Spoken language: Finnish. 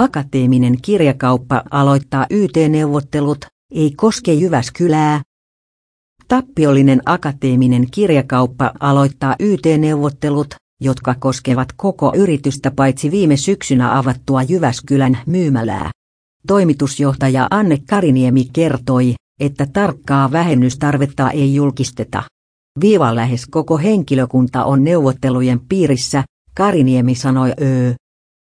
Akateeminen kirjakauppa aloittaa YT-neuvottelut, ei koske Jyväskylää. Tappiollinen akateeminen kirjakauppa aloittaa YT-neuvottelut, jotka koskevat koko yritystä paitsi viime syksynä avattua Jyväskylän myymälää. Toimitusjohtaja Anne Kariniemi kertoi, että tarkkaa vähennystarvetta ei julkisteta. Viiva lähes koko henkilökunta on neuvottelujen piirissä, Kariniemi sanoi öö.